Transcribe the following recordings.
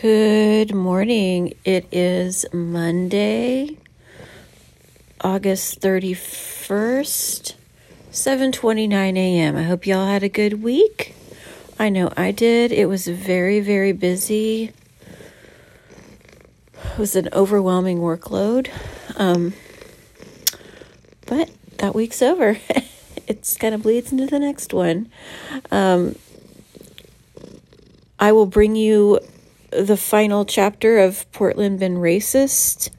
Good morning. It is Monday, August 31st, 7:29 a.m. I hope y'all had a good week. I know I did. It was very very busy. It was an overwhelming workload. Um, but that week's over. it's kind of bleeds into the next one. Um, I will bring you the final chapter of Portland Been Racist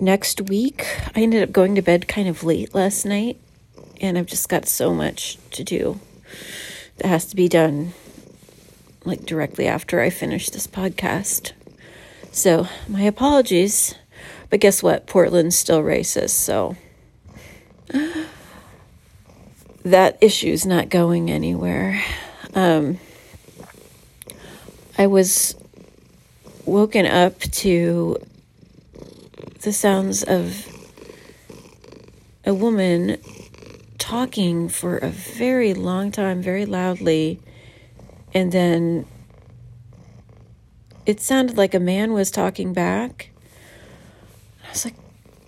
next week. I ended up going to bed kind of late last night, and I've just got so much to do that has to be done like directly after I finish this podcast. So, my apologies. But guess what? Portland's still racist, so that issue's not going anywhere. Um, I was woken up to the sounds of a woman talking for a very long time, very loudly, and then it sounded like a man was talking back. I was like,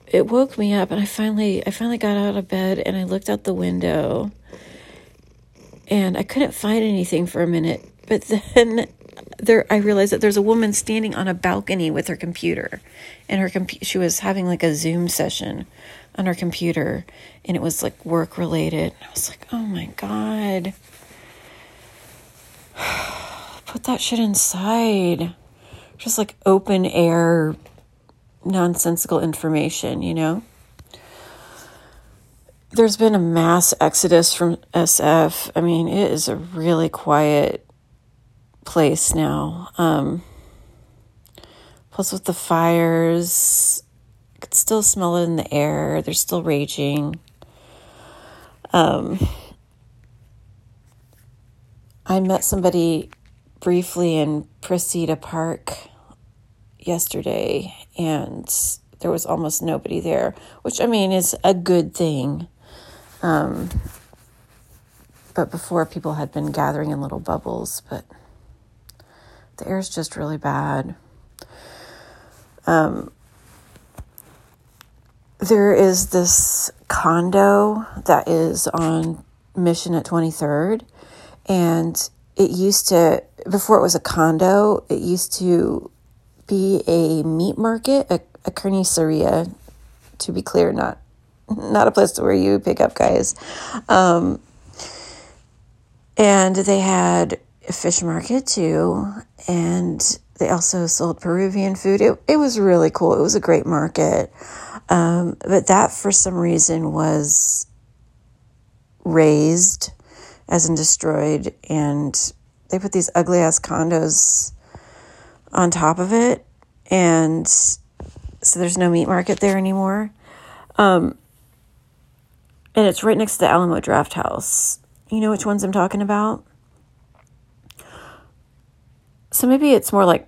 it woke me up, and I finally, I finally got out of bed and I looked out the window, and I couldn't find anything for a minute. But then there I realized that there's a woman standing on a balcony with her computer and her compu- she was having like a Zoom session on her computer and it was like work related. I was like, "Oh my god. Put that shit inside." Just like open air nonsensical information, you know? There's been a mass exodus from SF. I mean, it is a really quiet place now. Um, plus, with the fires, I could still smell it in the air. They're still raging. Um, I met somebody briefly in Precita Park yesterday, and there was almost nobody there, which I mean is a good thing. Um, but before, people had been gathering in little bubbles, but the air is just really bad. Um, there is this condo that is on Mission at 23rd, and it used to, before it was a condo, it used to be a meat market, a, a carniceria, to be clear, not not a place where you pick up guys. Um, and they had fish market too, and they also sold Peruvian food. It it was really cool. It was a great market, um, but that for some reason was razed, as in destroyed, and they put these ugly ass condos on top of it, and so there's no meat market there anymore. Um, and it's right next to the Alamo Draft House. You know which ones I'm talking about? So maybe it's more like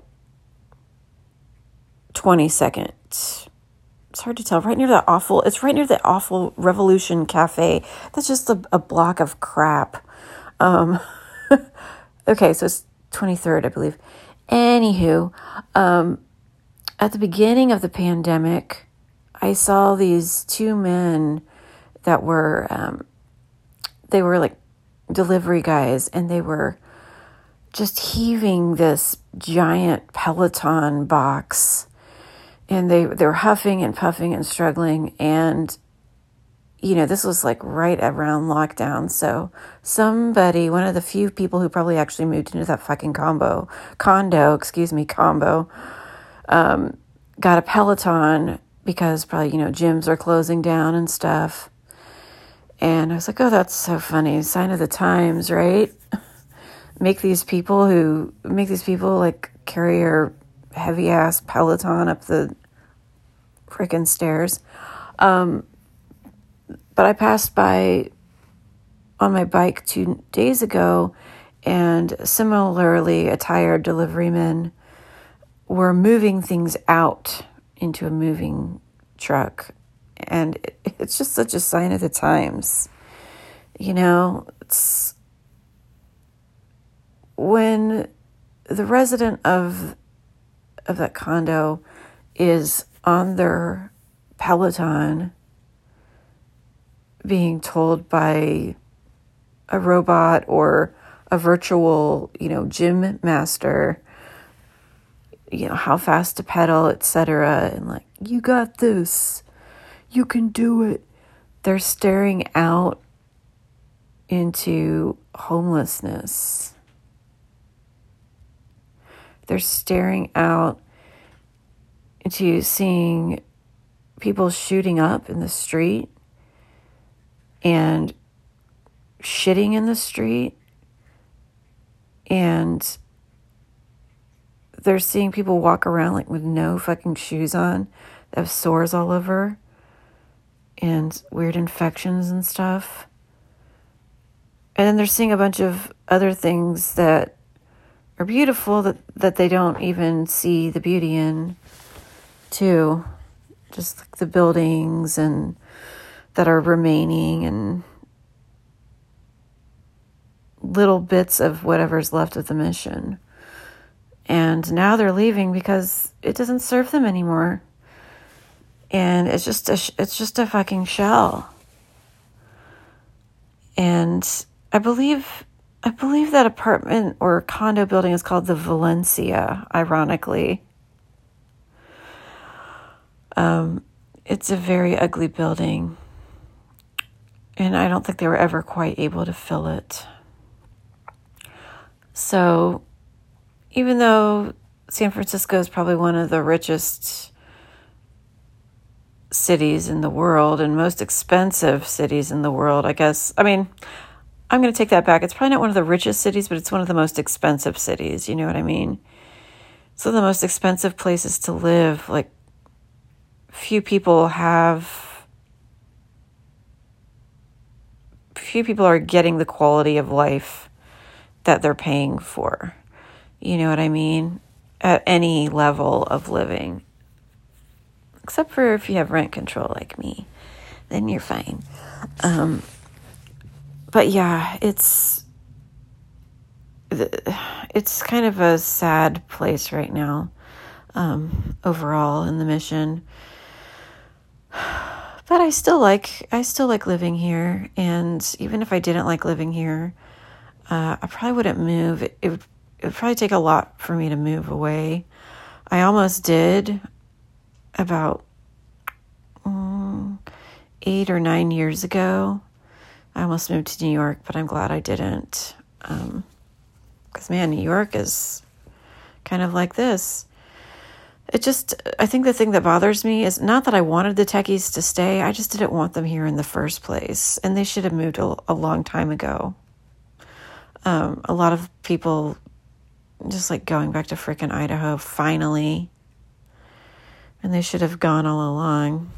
20 seconds. It's hard to tell. Right near that awful, it's right near the awful Revolution Cafe. That's just a, a block of crap. Um, okay, so it's 23rd, I believe. Anywho, um, at the beginning of the pandemic, I saw these two men that were, um, they were like delivery guys, and they were just heaving this giant Peloton box. And they, they were huffing and puffing and struggling. And, you know, this was like right around lockdown. So somebody, one of the few people who probably actually moved into that fucking combo, condo, excuse me, combo, um, got a Peloton because probably, you know, gyms are closing down and stuff. And I was like, oh, that's so funny. Sign of the times, right? make these people who make these people like carry your heavy ass Peloton up the freaking stairs. Um, but I passed by on my bike two days ago, and similarly attired deliverymen were moving things out into a moving truck. And it's just such a sign of the times. You know, it's when the resident of of that condo is on their Peloton being told by a robot or a virtual, you know, gym master, you know, how fast to pedal, etc. And like, you got this. You can do it. They're staring out into homelessness. They're staring out into seeing people shooting up in the street and shitting in the street. And they're seeing people walk around like with no fucking shoes on. That have sores all over and weird infections and stuff. And then they're seeing a bunch of other things that are beautiful that, that they don't even see the beauty in too just like the buildings and that are remaining and little bits of whatever's left of the mission. And now they're leaving because it doesn't serve them anymore. And it's just a it's just a fucking shell. And I believe I believe that apartment or condo building is called the Valencia, ironically. Um, it's a very ugly building. And I don't think they were ever quite able to fill it. So, even though San Francisco is probably one of the richest cities in the world and most expensive cities in the world, I guess, I mean, I'm going to take that back. It's probably not one of the richest cities, but it's one of the most expensive cities. You know what I mean? It's one of the most expensive places to live. Like, few people have, few people are getting the quality of life that they're paying for. You know what I mean? At any level of living. Except for if you have rent control like me, then you're fine. Um, but yeah, it's it's kind of a sad place right now um, overall in the mission. But I still like I still like living here, and even if I didn't like living here, uh, I probably wouldn't move. It, would, it would probably take a lot for me to move away. I almost did about um, eight or nine years ago. I almost moved to New York, but I'm glad I didn't. Because, um, man, New York is kind of like this. It just, I think the thing that bothers me is not that I wanted the techies to stay, I just didn't want them here in the first place. And they should have moved a, a long time ago. Um, a lot of people just like going back to freaking Idaho finally. And they should have gone all along.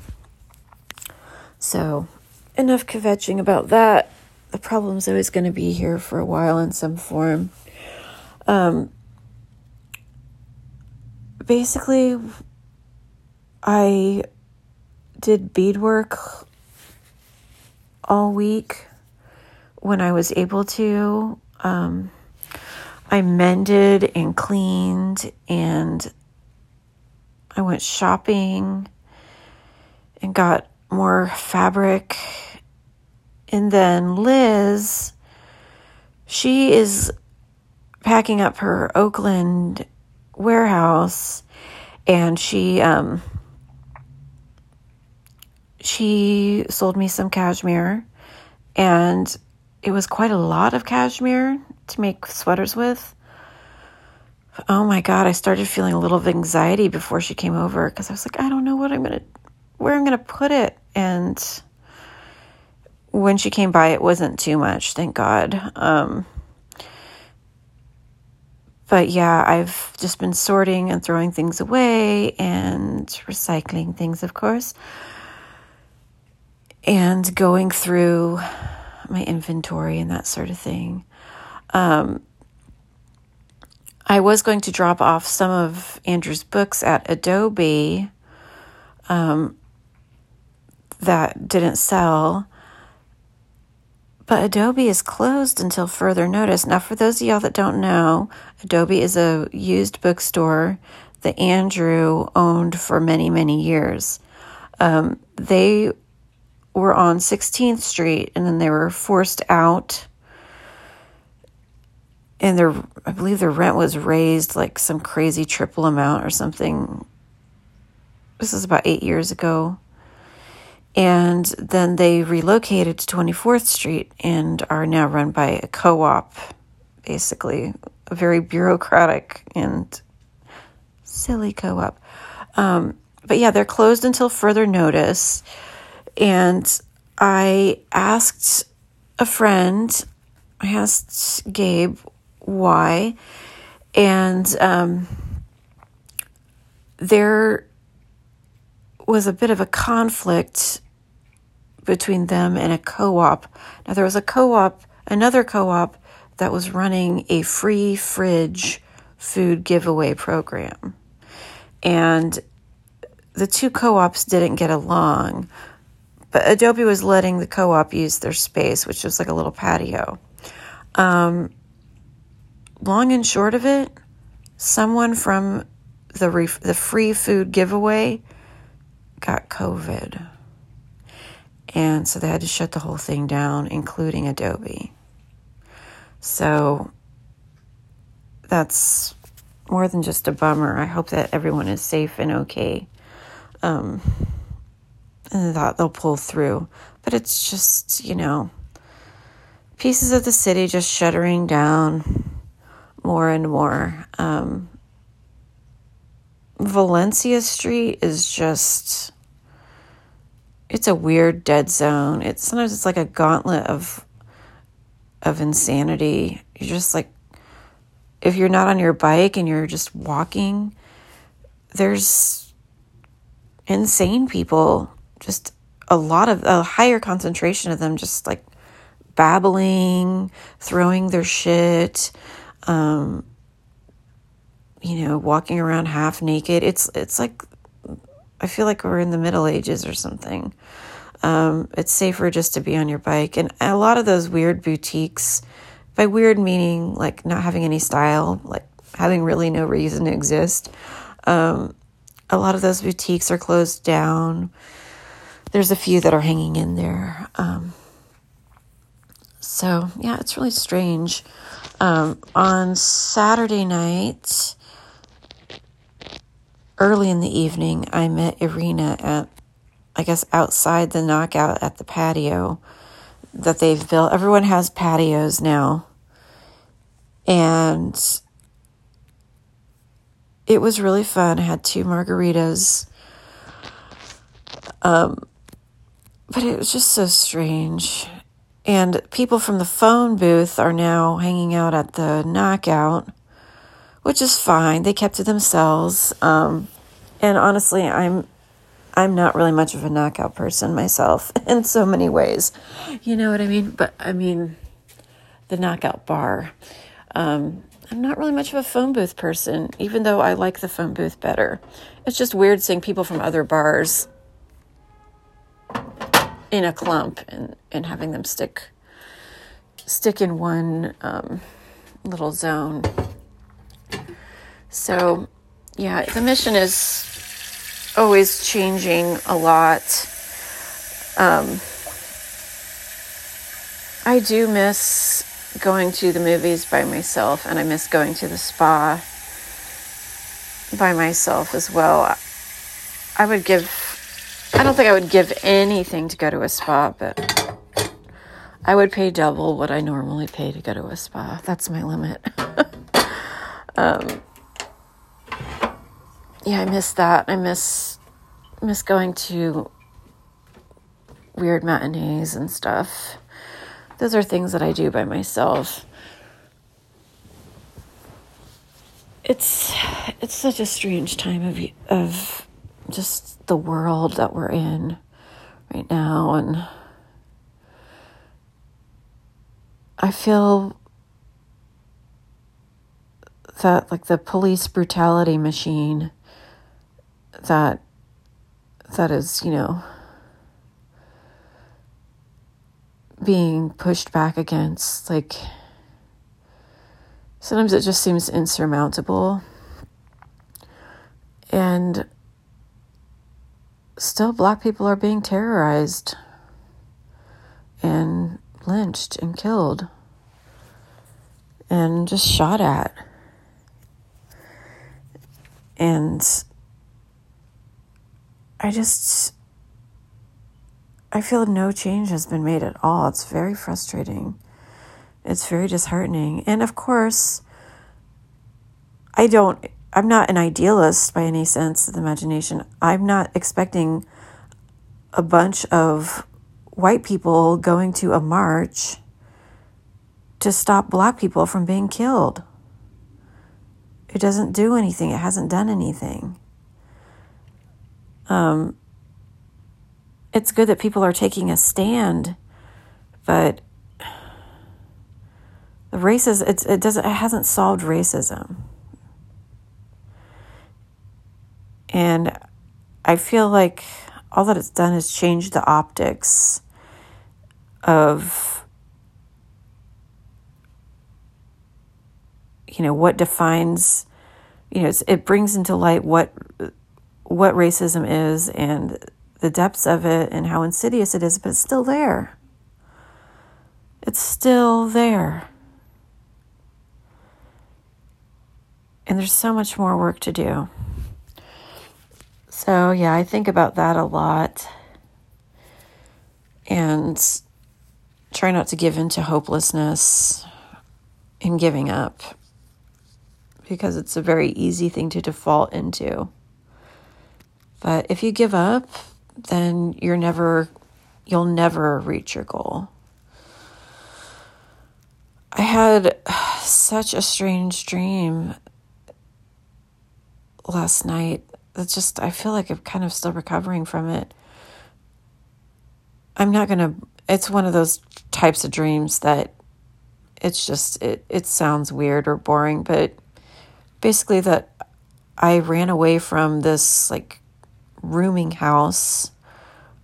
So, enough kvetching about that. The problem's always going to be here for a while in some form. Um, basically, I did beadwork all week when I was able to. Um, I mended and cleaned and I went shopping and got more fabric. And then Liz, she is packing up her Oakland warehouse and she um she sold me some cashmere and it was quite a lot of cashmere to make sweaters with. Oh my god, I started feeling a little of anxiety before she came over because I was like, I don't know what I'm gonna, where I'm gonna put it. And when she came by, it wasn't too much, thank God. Um, but yeah, I've just been sorting and throwing things away and recycling things, of course, and going through my inventory and that sort of thing. Um, I was going to drop off some of Andrew's books at Adobe um, that didn't sell, But Adobe is closed until further notice. Now, for those of y'all that don't know, Adobe is a used bookstore that Andrew owned for many, many years. Um, they were on 16th Street and then they were forced out. And their, I believe their rent was raised like some crazy triple amount or something. This is about eight years ago. And then they relocated to 24th Street and are now run by a co op, basically, a very bureaucratic and silly co op. Um, but yeah, they're closed until further notice. And I asked a friend, I asked Gabe why. And um, there was a bit of a conflict between them and a co op. Now, there was a co op, another co op, that was running a free fridge food giveaway program. And the two co ops didn't get along, but Adobe was letting the co op use their space, which was like a little patio. Um, long and short of it, someone from the, re- the free food giveaway got COVID. And so they had to shut the whole thing down, including Adobe. So that's more than just a bummer. I hope that everyone is safe and okay. Um, and that they'll pull through. But it's just, you know, pieces of the city just shuttering down more and more. Um, Valencia Street is just it's a weird dead zone. It's sometimes it's like a gauntlet of of insanity. You're just like if you're not on your bike and you're just walking, there's insane people, just a lot of a higher concentration of them just like babbling, throwing their shit, um, you know, walking around half naked. It's it's like I feel like we're in the Middle Ages or something. Um, it's safer just to be on your bike, and a lot of those weird boutiques. By weird meaning like not having any style, like having really no reason to exist. Um, a lot of those boutiques are closed down. There's a few that are hanging in there. Um, so yeah, it's really strange. Um, on Saturday night, early in the evening, I met Irina at, I guess, outside the knockout at the patio that they've built. Everyone has patios now. And it was really fun. I had two margaritas. Um, but it was just so strange. And people from the phone booth are now hanging out at the knockout which is fine. They kept to themselves. Um, and honestly, I'm I'm not really much of a knockout person myself in so many ways. You know what I mean? But I mean, the knockout bar. Um, I'm not really much of a phone booth person, even though I like the phone booth better. It's just weird seeing people from other bars in a clump and, and having them stick stick in one um, little zone. So, yeah, the mission is always changing a lot. Um, I do miss going to the movies by myself, and I miss going to the spa by myself as well. I would give, I don't think I would give anything to go to a spa, but I would pay double what I normally pay to go to a spa. That's my limit. um, yeah, I miss that. I miss miss going to weird matinees and stuff. Those are things that I do by myself. It's it's such a strange time of of just the world that we're in right now and I feel that like the police brutality machine that that is, you know, being pushed back against. Like, sometimes it just seems insurmountable. And still, black people are being terrorized and lynched and killed and just shot at. And I just, I feel no change has been made at all. It's very frustrating. It's very disheartening. And of course, I don't, I'm not an idealist by any sense of the imagination. I'm not expecting a bunch of white people going to a march to stop black people from being killed. It doesn't do anything, it hasn't done anything. Um, it's good that people are taking a stand, but the racism it's, it doesn't it hasn't solved racism. And I feel like all that it's done is change the optics of you know what defines you know it brings into light what what racism is and the depths of it and how insidious it is but it's still there. It's still there. And there's so much more work to do. So yeah i think about that a lot and try not to give in to hopelessness and giving up because it's a very easy thing to default into. But if you give up, then you're never you'll never reach your goal. I had such a strange dream last night. It's just I feel like I'm kind of still recovering from it. I'm not going to it's one of those types of dreams that it's just it it sounds weird or boring, but basically that I ran away from this like rooming house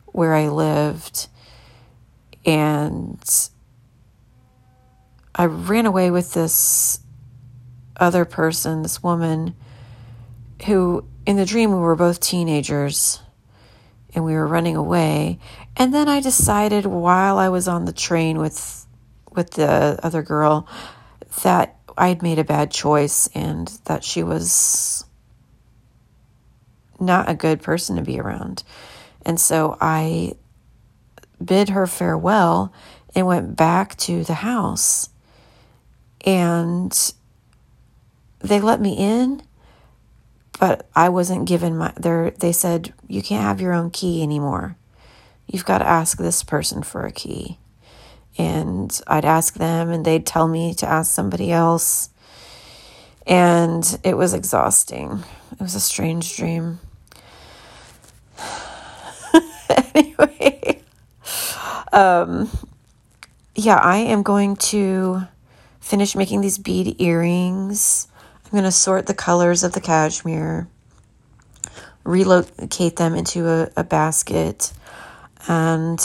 where I lived and I ran away with this other person, this woman who in the dream we were both teenagers and we were running away. And then I decided while I was on the train with with the other girl that I had made a bad choice and that she was not a good person to be around. And so I bid her farewell and went back to the house. And they let me in but I wasn't given my there they said you can't have your own key anymore. You've got to ask this person for a key. And I'd ask them and they'd tell me to ask somebody else. And it was exhausting. It was a strange dream. anyway, um yeah, I am going to finish making these bead earrings I'm going to sort the colors of the cashmere, relocate them into a, a basket, and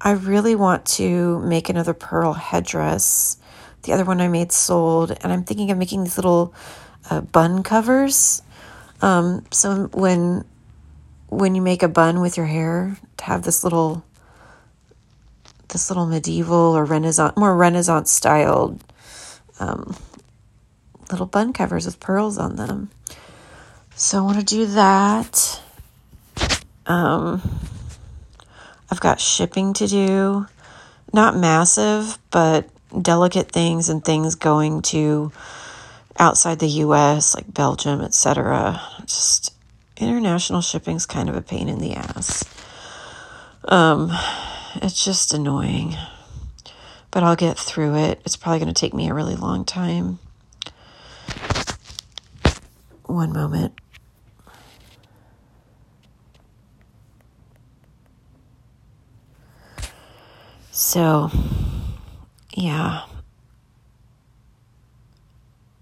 I really want to make another pearl headdress. The other one I made sold, and I'm thinking of making these little uh, bun covers. Um, so when when you make a bun with your hair, to have this little this little medieval or renaissance, more renaissance styled um, little bun covers with pearls on them. So I want to do that. Um, I've got shipping to do. Not massive, but delicate things and things going to outside the US, like Belgium, etc. Just international shipping's kind of a pain in the ass. Um, it's just annoying. But I'll get through it. It's probably going to take me a really long time. One moment. So, yeah.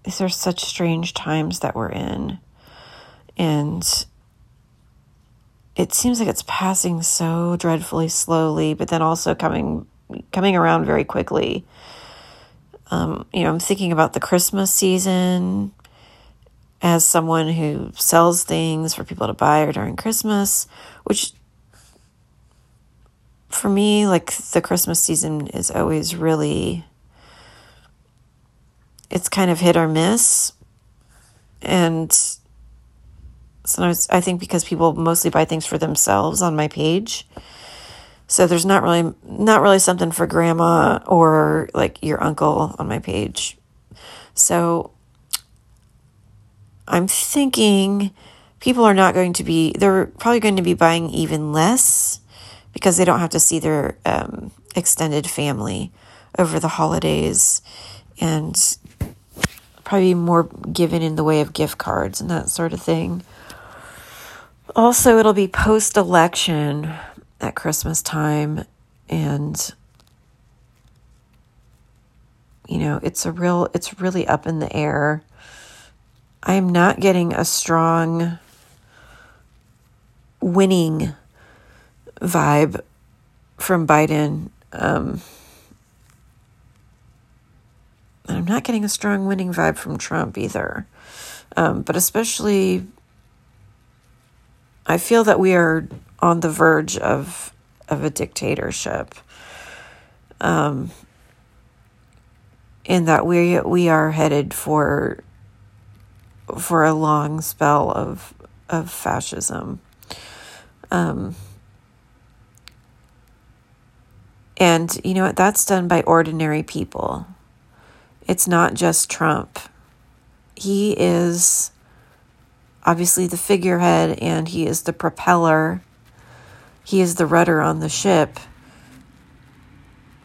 These are such strange times that we're in. And it seems like it's passing so dreadfully slowly, but then also coming coming around very quickly. Um, you know, I'm thinking about the Christmas season as someone who sells things for people to buy or during Christmas, which for me, like the Christmas season is always really, it's kind of hit or miss. And sometimes I think because people mostly buy things for themselves on my page. So there's not really not really something for grandma or like your uncle on my page. So I'm thinking people are not going to be they're probably going to be buying even less because they don't have to see their um, extended family over the holidays and probably more given in the way of gift cards and that sort of thing. Also, it'll be post election at Christmas time and you know, it's a real it's really up in the air. I'm not getting a strong winning vibe from Biden. Um, I'm not getting a strong winning vibe from Trump either. Um, but especially, I feel that we are on the verge of of a dictatorship. Um, in that we we are headed for for a long spell of of fascism. Um, and you know what? That's done by ordinary people. It's not just Trump. He is obviously the figurehead and he is the propeller he is the rudder on the ship.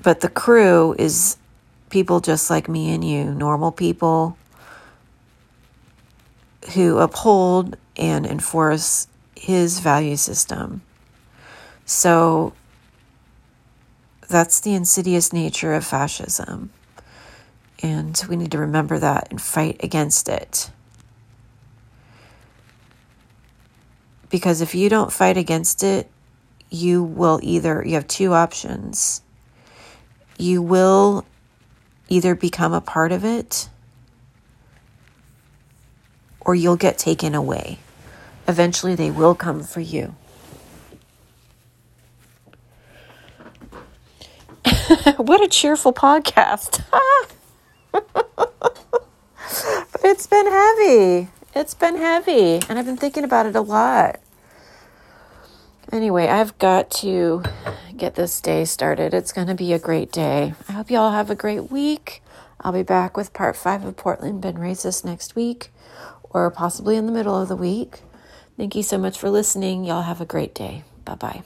But the crew is people just like me and you, normal people who uphold and enforce his value system. So that's the insidious nature of fascism. And we need to remember that and fight against it. Because if you don't fight against it, you will either, you have two options. You will either become a part of it or you'll get taken away. Eventually, they will come for you. what a cheerful podcast. it's been heavy. It's been heavy. And I've been thinking about it a lot. Anyway, I've got to get this day started. It's going to be a great day. I hope you all have a great week. I'll be back with part five of Portland Been Racist next week, or possibly in the middle of the week. Thank you so much for listening. Y'all have a great day. Bye bye.